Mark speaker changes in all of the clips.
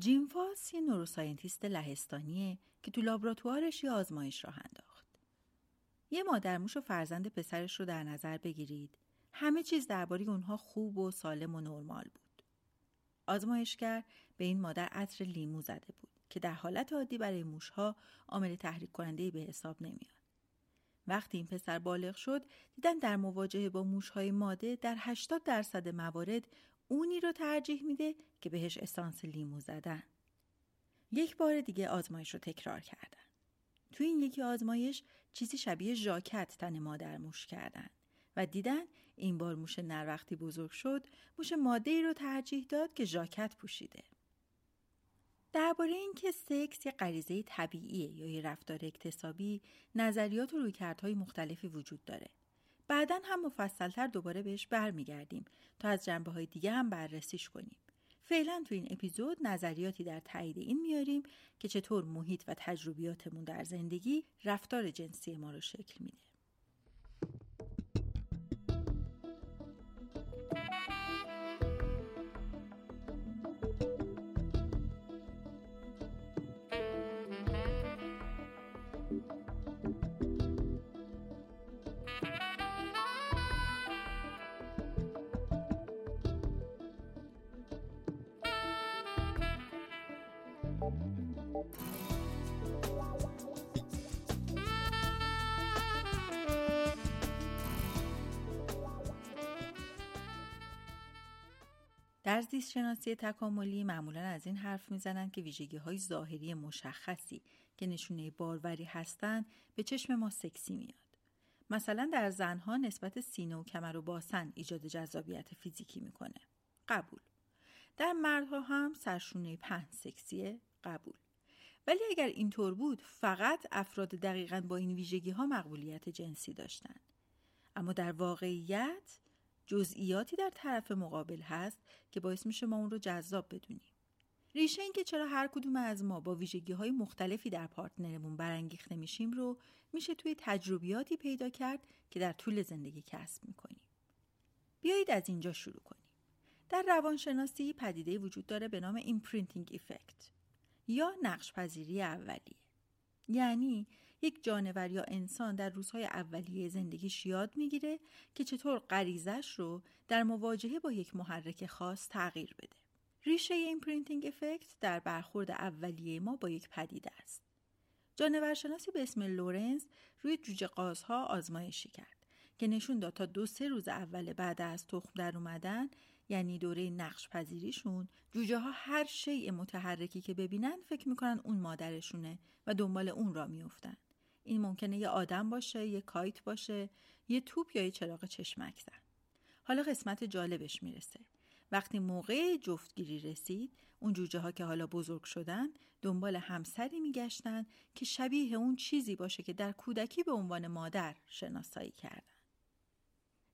Speaker 1: جیم فاس یه نوروساینتیست لهستانیه که تو لابراتوارش یه آزمایش راه انداخت. یه مادرموش و فرزند پسرش رو در نظر بگیرید. همه چیز درباره اونها خوب و سالم و نرمال بود. آزمایشگر به این مادر عطر لیمو زده بود که در حالت عادی برای موشها عامل تحریک کننده به حساب نمیاد. وقتی این پسر بالغ شد دیدن در مواجهه با موشهای ماده در 80 درصد موارد اونی رو ترجیح میده که بهش اسانس لیمو زدن. یک بار دیگه آزمایش رو تکرار کردن. تو این یکی آزمایش چیزی شبیه ژاکت تن مادر موش کردن و دیدن این بار موش نر وقتی بزرگ شد موش ماده ای رو ترجیح داد که ژاکت پوشیده. درباره اینکه سکس یه غریزه طبیعیه یا یه رفتار اکتسابی نظریات و رویکردهای مختلفی وجود داره بعدا هم مفصلتر دوباره بهش برمیگردیم تا از جنبه های دیگه هم بررسیش کنیم. فعلا تو این اپیزود نظریاتی در تایید این میاریم که چطور محیط و تجربیاتمون در زندگی رفتار جنسی ما رو شکل میده. در زیست شناسی تکاملی معمولا از این حرف می‌زنند که ویژگی های ظاهری مشخصی که نشونه باروری هستند به چشم ما سکسی میاد. مثلا در زنها نسبت سینه و کمر و باسن ایجاد جذابیت فیزیکی می‌کنه. قبول. در مردها هم سرشونه پهن سکسیه قبول. ولی اگر اینطور بود فقط افراد دقیقا با این ویژگی ها مقبولیت جنسی داشتند. اما در واقعیت جزئیاتی در طرف مقابل هست که باعث میشه ما اون رو جذاب بدونیم. ریشه این که چرا هر کدوم از ما با ویژگی های مختلفی در partner مون برانگیخته میشیم رو میشه توی تجربیاتی پیدا کرد که در طول زندگی کسب می‌کنیم. بیایید از اینجا شروع کنیم. در روانشناسی پدیده وجود داره به نام imprinting effect یا نقش پذیری اولیه. یعنی یک جانور یا انسان در روزهای اولیه زندگیش یاد می‌گیره که چطور غریزش رو در مواجهه با یک محرک خاص تغییر بده. ریشه imprinting effect در برخورد اولیه ما با یک پدیده است. جانورشناسی به اسم لورنز روی جوجه قازها آزمایشی کرد که نشون داد تا دو سه روز اول بعد از تخم در اومدن یعنی دوره نقش پذیریشون جوجه ها هر شیء متحرکی که ببینن فکر می‌کنن اون مادرشونه و دنبال اون را میفتن. این ممکنه یه آدم باشه، یه کایت باشه، یه توپ یا یه چراغ چشمک زن. حالا قسمت جالبش می‌رسه. وقتی موقع جفتگیری رسید اون جوجه ها که حالا بزرگ شدن دنبال همسری میگشتن که شبیه اون چیزی باشه که در کودکی به عنوان مادر شناسایی کردن.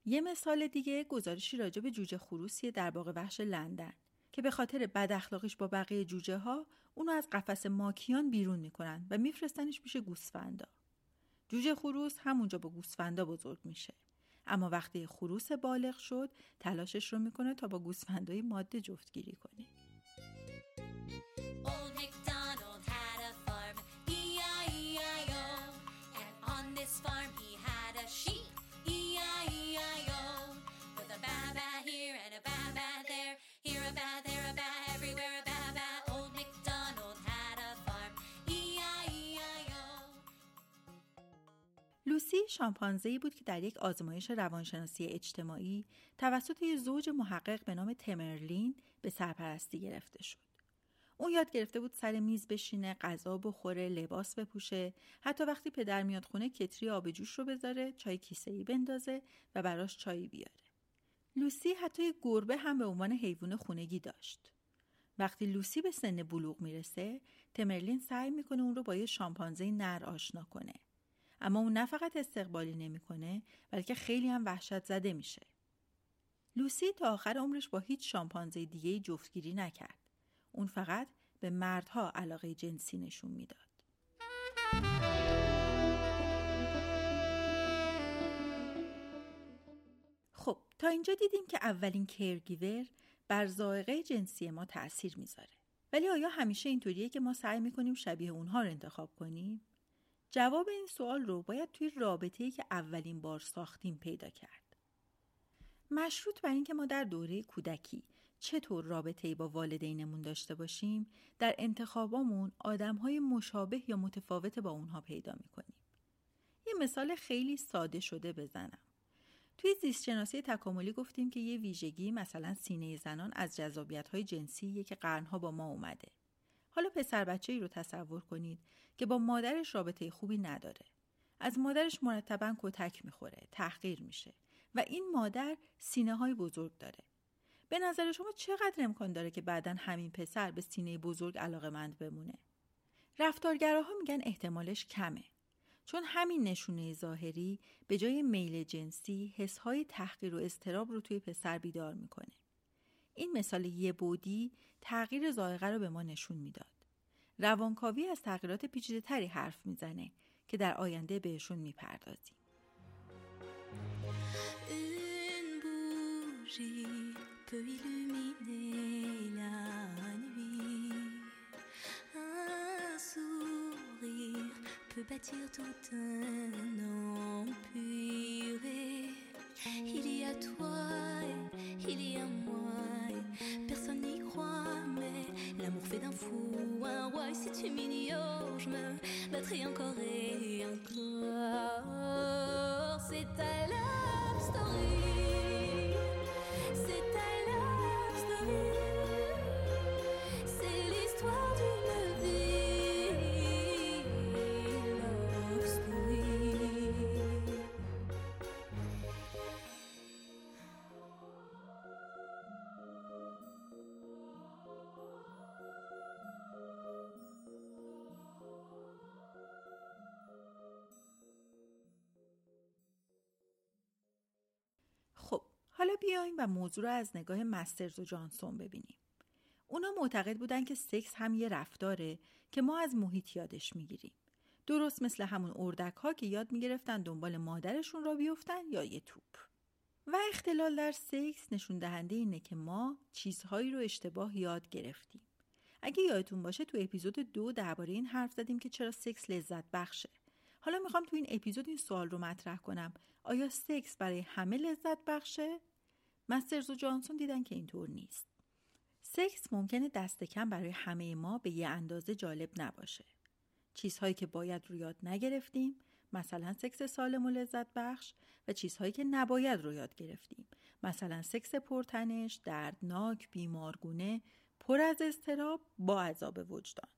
Speaker 1: یه مثال دیگه گزارشی راجع به جوجه خروسیه در باغ وحش لندن که به خاطر بد اخلاقیش با بقیه جوجه ها اونو از قفس ماکیان بیرون می‌کنن و میفرستنش پیش گوسفندا. جوجه خروس همونجا با گوسفندا بزرگ میشه. اما وقتی خروس بالغ شد تلاشش رو می‌کنه تا با گوسفندای ماده جفتگیری کنه. لوسی شامپانزهی بود که در یک آزمایش روانشناسی اجتماعی توسط یک زوج محقق به نام تمرلین به سرپرستی گرفته شد. اون یاد گرفته بود سر میز بشینه، غذا بخوره، لباس بپوشه، حتی وقتی پدر میاد خونه کتری آب جوش رو بذاره، چای کیسه ای بندازه و براش چای بیاره. لوسی حتی گربه هم به عنوان حیوان خونگی داشت. وقتی لوسی به سن بلوغ می‌رسه، تمرلین سعی می‌کنه اون رو با یه شامپانزه نر آشنا کنه. اما اون نه فقط استقبالی نمی‌کنه بلکه خیلی هم وحشت زده میشه. لوسی تا آخر عمرش با هیچ شامپانزه دیگه جفتگیری نکرد. اون فقط به مردها علاقه جنسی نشون می‌داد. خب تا اینجا دیدیم که اولین کرگیور بر زائقه جنسی ما تأثیر می‌ذاره. ولی آیا همیشه اینطوریه که ما سعی می‌کنیم شبیه اونها رو انتخاب کنیم؟ جواب این سوال رو باید توی رابطه‌ای که اولین بار ساختیم پیدا کرد. مشروط بر اینکه ما در دوره کودکی چطور رابطه‌ای با والدینمون داشته باشیم، در انتخابامون آدمهای مشابه یا متفاوت با اونها پیدا می‌کنیم. یه مثال خیلی ساده شده بزنم. توی زیستشناسی تکاملی گفتیم که یه ویژگی مثلا سینه زنان از جذابیت های جنسی که قرنها با ما اومده. حالا پسر بچه ای رو تصور کنید که با مادرش رابطه خوبی نداره. از مادرش مرتبا کتک می‌خوره، تحقیر میشه و این مادر سینه های بزرگ داره. به نظر شما چقدر امکان داره که بعدا همین پسر به سینه بزرگ علاقه مند بمونه؟ رفتارگراها میگن احتمالش کمه. چون همین نشونه ظاهری به جای میل جنسی حسهای تحقیر و استراب رو توی پسر بیدار می‌کنه. این مثال یه بودی تغییر ذائقه رو به ما نشون می‌داد. روانکاوی از تغییرات پیچیده تری حرف می‌زنه که در آینده بهشون می‌پردازیم. Il y a toi, mini-orme, batterie encore et بیایم و موضوع رو از نگاه مسترز و جانسون ببینیم. اونا معتقد بودن که سکس هم یه رفتاره که ما از محیط یادش می‌گیریم. درست مثل همون اردک ها که یاد می‌گرفتن دنبال مادرشون را بیفتن یا یه توپ. و اختلال در سکس نشون دهنده اینه که ما چیزهایی رو اشتباه یاد گرفتیم. اگه یادتون باشه تو اپیزود دو درباره این حرف زدیم که چرا سکس لذت بخشه. حالا می‌خوام تو این اپیزود این سوال رو مطرح کنم. آیا سکس برای همه لذت بخشه؟ مسترز و جانسون دیدن که اینطور نیست. سکس ممکنه دست کم برای همه ما به یه اندازه جالب نباشه. چیزهایی که باید رو یاد نگرفتیم مثلا سکس سالم و لذت بخش و چیزهایی که نباید رو یاد گرفتیم مثلا سکس پرتنش، دردناک، بیمارگونه، پر از استراب با عذاب وجدان.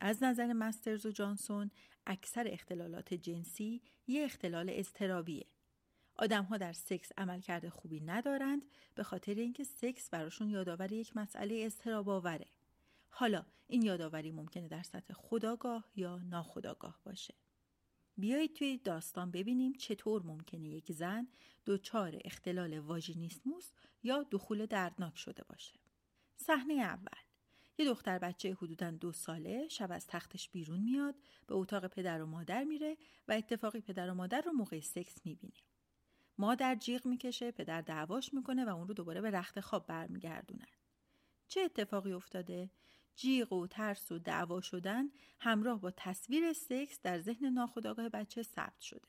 Speaker 1: از نظر مسترز و جانسون اکثر اختلالات جنسی یه اختلال استرابیه آدم ها در سکس عملکرد خوبی ندارند به خاطر اینکه سکس براشون یادآور یک مسئله استراب آوره. حالا این یادآوری ممکنه در سطح خداگاه یا ناخداگاه باشه. بیایید توی داستان ببینیم چطور ممکنه یک زن دچار اختلال واژینیسموس یا دخول دردناک شده باشه. صحنه اول یه دختر بچه حدودا دو ساله شب از تختش بیرون میاد به اتاق پدر و مادر میره و اتفاقی پدر و مادر رو موقع سکس می‌بینه. مادر جیغ می‌کشه پدر دعواش می‌کنه و اون رو دوباره به رخت خواب برمیگردونن. چه اتفاقی افتاده؟ جیغ و ترس و دعوا شدن همراه با تصویر سکس در ذهن ناخودآگاه بچه ثبت شده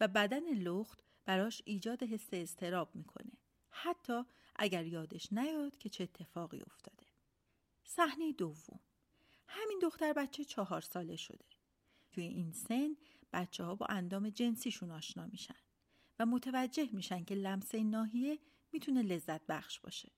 Speaker 1: و بدن لخت براش ایجاد حس استراب می‌کنه. حتی اگر یادش نیاد که چه اتفاقی افتاده. صحنه دوم. همین دختر بچه چهار ساله شده. توی این سن بچه ها با اندام جنسیشون آشنا میشن. و متوجه میشن که لمسه ناحیه می‌تونه لذت بخش باشه.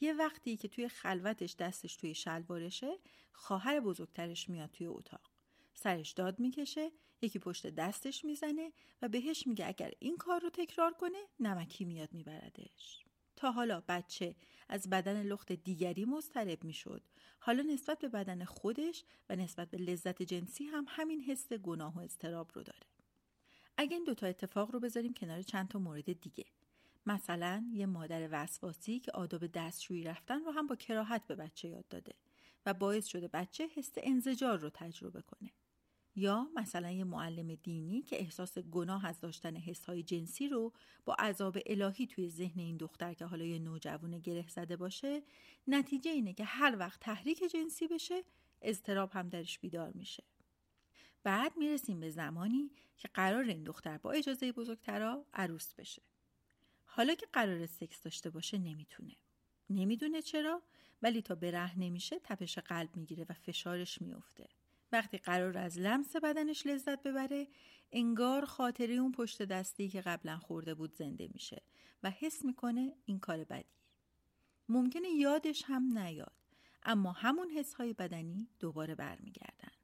Speaker 1: یه وقتی که توی خلوتش دستش توی شلوارشه خواهر بزرگترش میاد توی اتاق. سرش داد می‌کشه یکی پشت دستش می‌زنه و بهش میگه اگر این کار رو تکرار کنه نمکی میاد میبردش. تا حالا بچه از بدن لخت دیگری مضطرب می‌شد حالا نسبت به بدن خودش و نسبت به لذت جنسی هم همین حس گناه و استراب رو داره اگه این دوتا اتفاق رو بذاریم کنار چند تا مورد دیگه. مثلا یه مادر وسواسی که آداب دستشویی رفتن رو هم با کراهت به بچه یاد داده و باعث شده بچه حس انزجار رو تجربه کنه. یا مثلا یه معلم دینی که احساس گناه از داشتن حسهای جنسی رو با عذاب الهی توی ذهن این دختر که حالا یه نوجوان گره زده باشه نتیجه اینه که هر وقت تحریک جنسی بشه اضطراب هم درش بیدار میشه. بعد می‌رسیم به زمانی که قرار این دختر با اجازه بزرگترا عروس بشه. حالا که قرار سکس داشته باشه نمی‌تونه. نمی‌دونه چرا ولی تا به ره نمیشه تپش قلب می‌گیره و فشارش میفته وقتی قرار از لمس بدنش لذت ببره انگار خاطره اون پشت دستی که قبلا خورده بود زنده میشه و حس می‌کنه این کار بدیه. ممکنه یادش هم نیاد اما همون حسهای بدنی دوباره برمیگردن.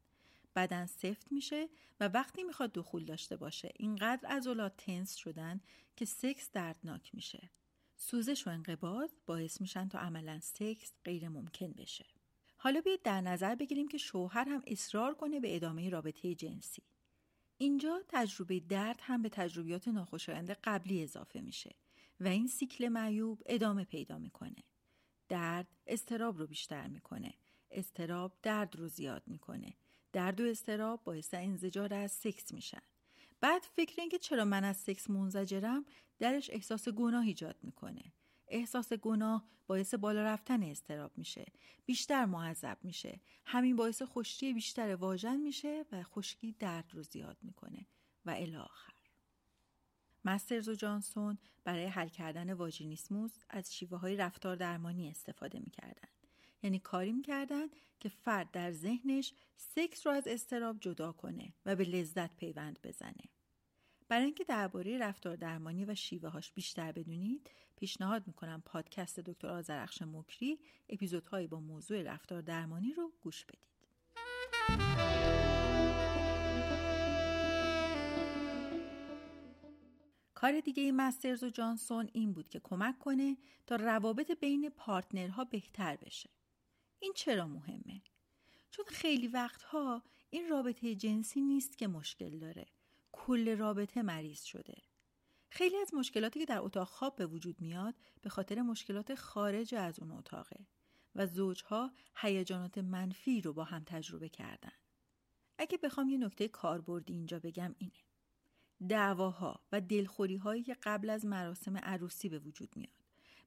Speaker 1: بدن سفت میشه و وقتی می‌خواد دخول داشته باشه اینقدر عضلات تنس شدن که سکس دردناک میشه. سوزش و انقباض باعث میشن تا عملا سکس غیر ممکن بشه. حالا بیاید در نظر بگیریم که شوهر هم اصرار کنه به ادامه رابطه جنسی. اینجا تجربه درد هم به تجربیات ناخوشایند قبلی اضافه میشه و این سیکل معیوب ادامه پیدا می‌کنه. درد استراب رو بیشتر می‌کنه. استراب درد رو زیاد می‌کنه. درد و استراب باعث انزجار از سکس میشن. بعد فکر این که چرا من از سکس منزجرم درش احساس گناه ایجاد می‌کنه. احساس گناه باعث بالا رفتن استراب میشه. بیشتر معذب میشه. همین باعث خشکی بیشتر واژن میشه و خشکی درد رو زیاد می‌کنه. و الاخر مسترز و جانسون برای حل کردن واژینیسموس از شیوه های رفتار درمانی استفاده می‌کردن. یعنی کاری می‌کردن که فرد در ذهنش سکس رو از استراب جدا کنه و به لذت پیوند بزنه برای اینکه درباره رفتار درمانی و شیوه هاش بیشتر بدونید پیشنهاد می‌کنم پادکست دکتر آذرخش مکری اپیزودهایی با موضوع رفتار درمانی رو گوش بدید کار دیگه مسترز و جانسون این بود که کمک کنه تا روابط بین پارتنرها بهتر بشه. این چرا مهمه؟ چون خیلی وقتها این رابطه جنسی نیست که مشکل داره. کل رابطه مریض شده. خیلی از مشکلاتی که در اتاق خواب به وجود میاد به خاطر مشکلات خارج از اون اتاقه و زوجها هیجانات منفی رو با هم تجربه کردن. اگه بخوام یه نکته کاربردی اینجا بگم اینه. دعواها و دلخوری هایی که قبل از مراسم عروسی به وجود میاد.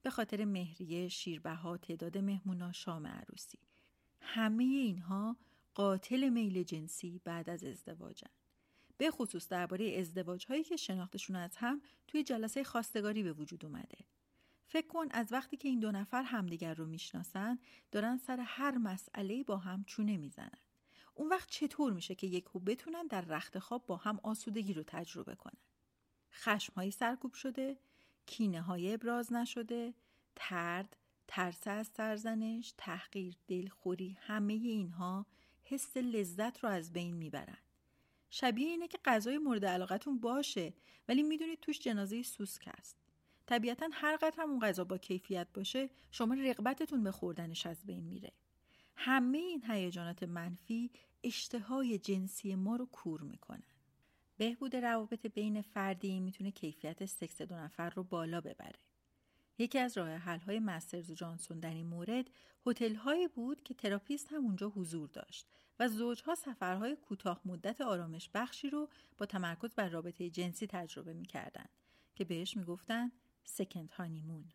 Speaker 1: به خاطر مهریه، شیربها، تعداد مهمونا، شام عروسی. همه اینها قاتل میل جنسی بعد از ازدواجن. به خصوص درباره ازدواج هایی که شناختشون از هم توی جلسه خواستگاری به وجود اومده. فکر کن از وقتی که این دو نفر همدیگر رو می‌شناسن دارن سر هر مسئله با هم چونه می‌زنن. اون وقت چطور میشه که یک بتونن در رخت خواب با هم آسودگی رو تجربه کنن؟ خشمهایی سرکوب شده، کینه های ابراز نشده، ترد، ترس از سرزنش، تحقیر، دلخوری همه اینها حس لذت رو از بین می‌برن. شبیه اینه که غذای مورد علاقتون باشه ولی می‌دونید توش جنازه سوسک هست. طبیعتا هر قدر هم اون غذا با کیفیت باشه شما رغبتتون به خوردنش از بین میره. همه این هیجانات منفی اشتهای جنسی ما رو کور می‌کنن. بهبود روابط بین فردی می‌تونه کیفیت سکس دو نفر رو بالا ببره. یکی از راه حل های مسترز جانسون در این مورد هتل هایی بود که تراپیست هم اونجا حضور داشت و زوجها سفرهای کوتاه مدت آرامش بخشی رو با تمرکز بر رابطه جنسی تجربه می‌کردند که بهش می‌گفتن سکند هانیمون.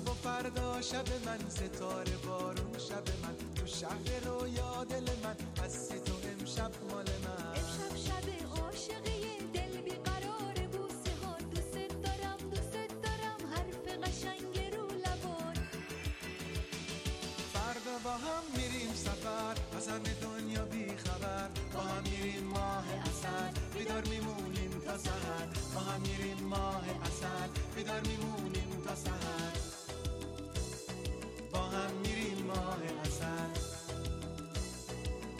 Speaker 2: شب و فردا شب من ستاره بارون شب من. تو شهر رویا دل من از تو امشب مال من.
Speaker 3: امشب شب عاشقی دل بیقرار بوسه ها. دوست دارم دوست دارم حرف قشنگ رو لبان.
Speaker 2: فردا با هم میریم سفر از همه دنیا بی خبر. با هم میریم ماه اصل بیدار میمونیم تا سهر با هم میریم ماه اصل بیدار میمونیم تا سهر هم میریم ماه اصل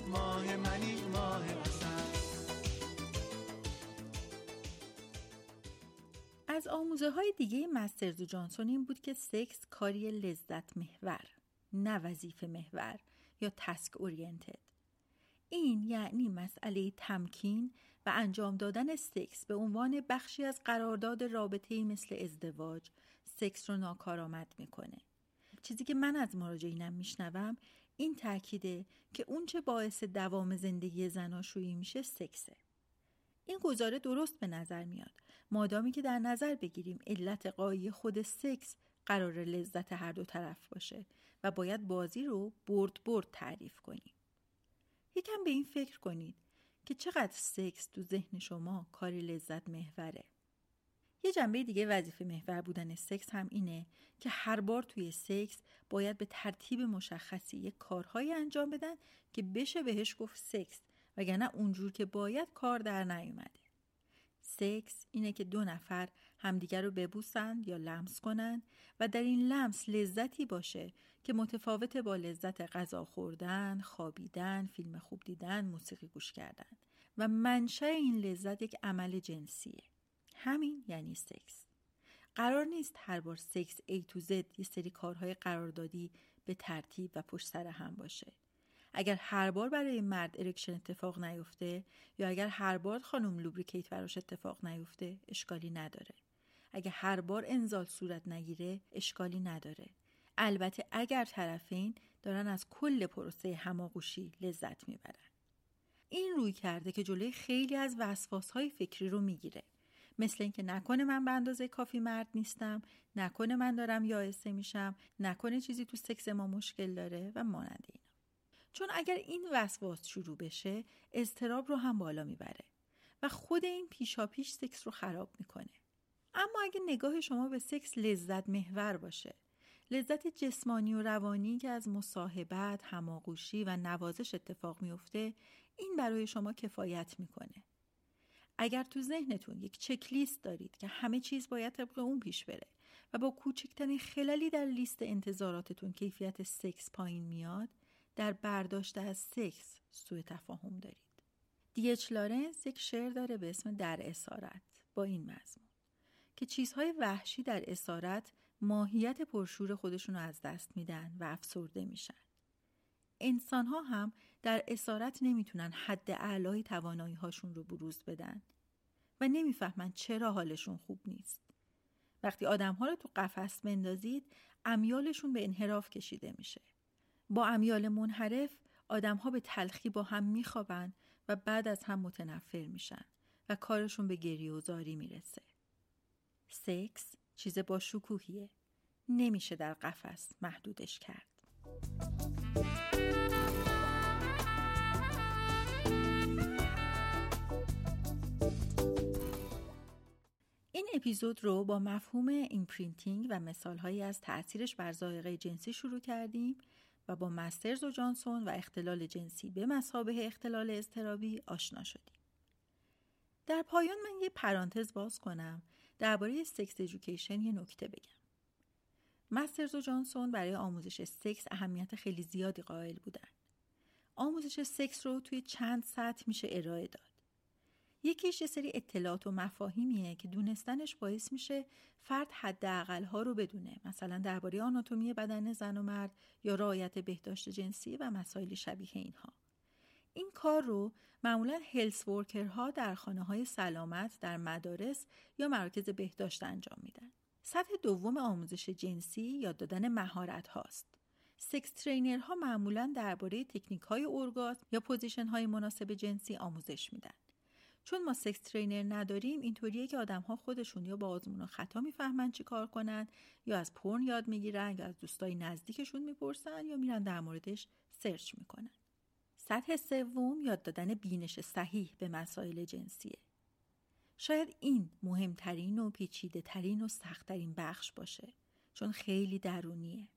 Speaker 2: ماه منی ماه اصل
Speaker 1: از آموزه های دیگه مسترز و جانسون این بود که سکس کاری لذت محور نه وظیفه محور یا تسک اورینتد. این یعنی مسئله تمکین و انجام دادن سکس به عنوان بخشی از قرارداد رابطه مثل ازدواج سکس رو ناکارآمد می‌کنه. چیزی که من از مراجعینم میشنوم این تاکیده که اونچه باعث دوام زندگی زناشویی میشه سکسه. این گزاره درست به نظر میاد. مادامی که در نظر بگیریم علت قایی خود سکس قرار لذت هر دو طرف باشه و باید بازی رو برد برد تعریف کنیم. یکم به این فکر کنید که چقدر سکس تو ذهن شما کاری لذت محوره. یه جنبه دیگه وظیفه محور بودن سکس هم اینه که هر بار توی سکس باید به ترتیب مشخصی یک کارهایی انجام بدن که بشه بهش گفت سکس وگرنه اونجور که باید کار در نیومده سکس اینه که دو نفر همدیگر رو ببوسند یا لمس کنند و در این لمس لذتی باشه که متفاوت با لذت غذا خوردن، خوابیدن، فیلم خوب دیدن، موسیقی گوش کردن و منشأ این لذت یک عمل جنسیه. همین یعنی سکس. قرار نیست هر بار سکس A to Z یه سری کارهای قراردادی به ترتیب و پشت سر هم باشه. اگر هر بار برای مرد erection اتفاق نیفته یا اگر هر بار خانم lubricate براش اتفاق نیفته اشکالی نداره اگر هر بار انزال صورت نگیره اشکالی نداره البته اگر طرفین دارن از کل پروسه هماغوشی لذت می‌برن این روی کرده که جلوی خیلی از وسواس های فکری رو می‌گیره مثل اینکه نکنه من به اندازه کافی مرد نیستم نکنه من دارم یائسه میشم نکنه چیزی تو سکس ما مشکل داره و مانند اینا چون اگر این وسواس شروع بشه اضطراب رو هم بالا می‌بره و خود این پیشاپیش سکس رو خراب می‌کنه اما اگه نگاه شما به سکس لذت محور باشه لذت جسمانی و روانی که از مصاحبت، هماغوشی و نوازش اتفاق میفته این برای شما کفایت می‌کنه. اگر تو ذهنتون یک چک لیست دارید که همه چیز باید طبق اون پیش بره و با کوچکترین خلالی در لیست انتظاراتتون کیفیت سکس پایین میاد در برداشت از سکس سوء تفاهم دارید. دیچ لارنس یک شعر داره به اسم در اسارت با این مضمون که چیزهای وحشی در اسارت ماهیت پرشور خودشون رو از دست میدن و افسرده میشن. انسان ها هم در اسارت نمی‌تونن حد اعلای توانایی هاشون رو بروز بدن و نمی‌فهمن چرا حالشون خوب نیست. وقتی آدم ها رو تو قفس بندازید امیالشون به انحراف کشیده میشه. با امیال منحرف آدم ها به تلخی با هم میخوابن و بعد از هم متنفر میشن و کارشون به گریه و زاری می‌رسه. سکس چیز با شکوهیه. نمیشه در قفس محدودش کرد. اپیزود رو با مفهوم imprinting و مثالهایی از تأثیرش بر ذائقه جنسی شروع کردیم و با مسترز و جانسون و اختلال جنسی به مسابه اختلال اضطرابی آشنا شدیم. در پایان من یه پرانتز باز کنم درباره سکس ادویکیشن یه نکته بگم. مسترز و جانسون برای آموزش سکس اهمیت خیلی زیادی قائل بودن. آموزش سکس رو توی چند سطح میشه ارائه داد. یکیش یه سری اطلاعات و مفاهیمیه که دونستنش باعث میشه فرد حداقل ها رو بدونه. مثلا درباره آناتومی بدن زن و مرد یا رعایت بهداشت جنسی و مسائل شبیه اینها. این کار رو معمولا health worker ها در خانه های سلامت در مدارس یا مراکز بهداشت انجام میدن. سطح دوم آموزش جنسی یاد دادن مهارت هاست sex trainer ها معمولا درباره تکنیک های ارگازم یا position های مناسب جنسی آموزش میدن. چون ما sex trainer نداریم اینطوریه که آدم ها خودشون یا با آزمون و خطا می‌فهمن چی کار کنن یا از پرن یاد می‌گیرن یا از دوستای نزدیکشون می‌پرسن یا میرن در موردش سرچ می‌کنن. سطح سوم یاد دادن بینش صحیح به مسائل جنسیه. شاید این مهمترین و پیچیده ترین و سختترین بخش باشه چون خیلی درونیه.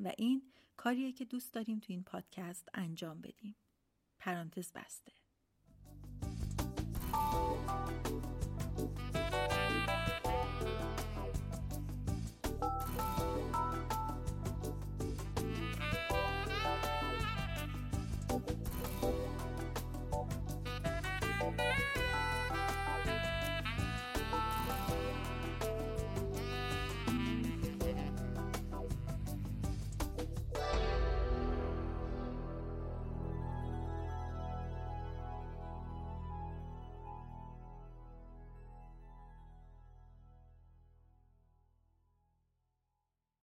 Speaker 1: و این کاریه که دوست داریم تو این پادکست انجام بدیم. پرانتز بسته.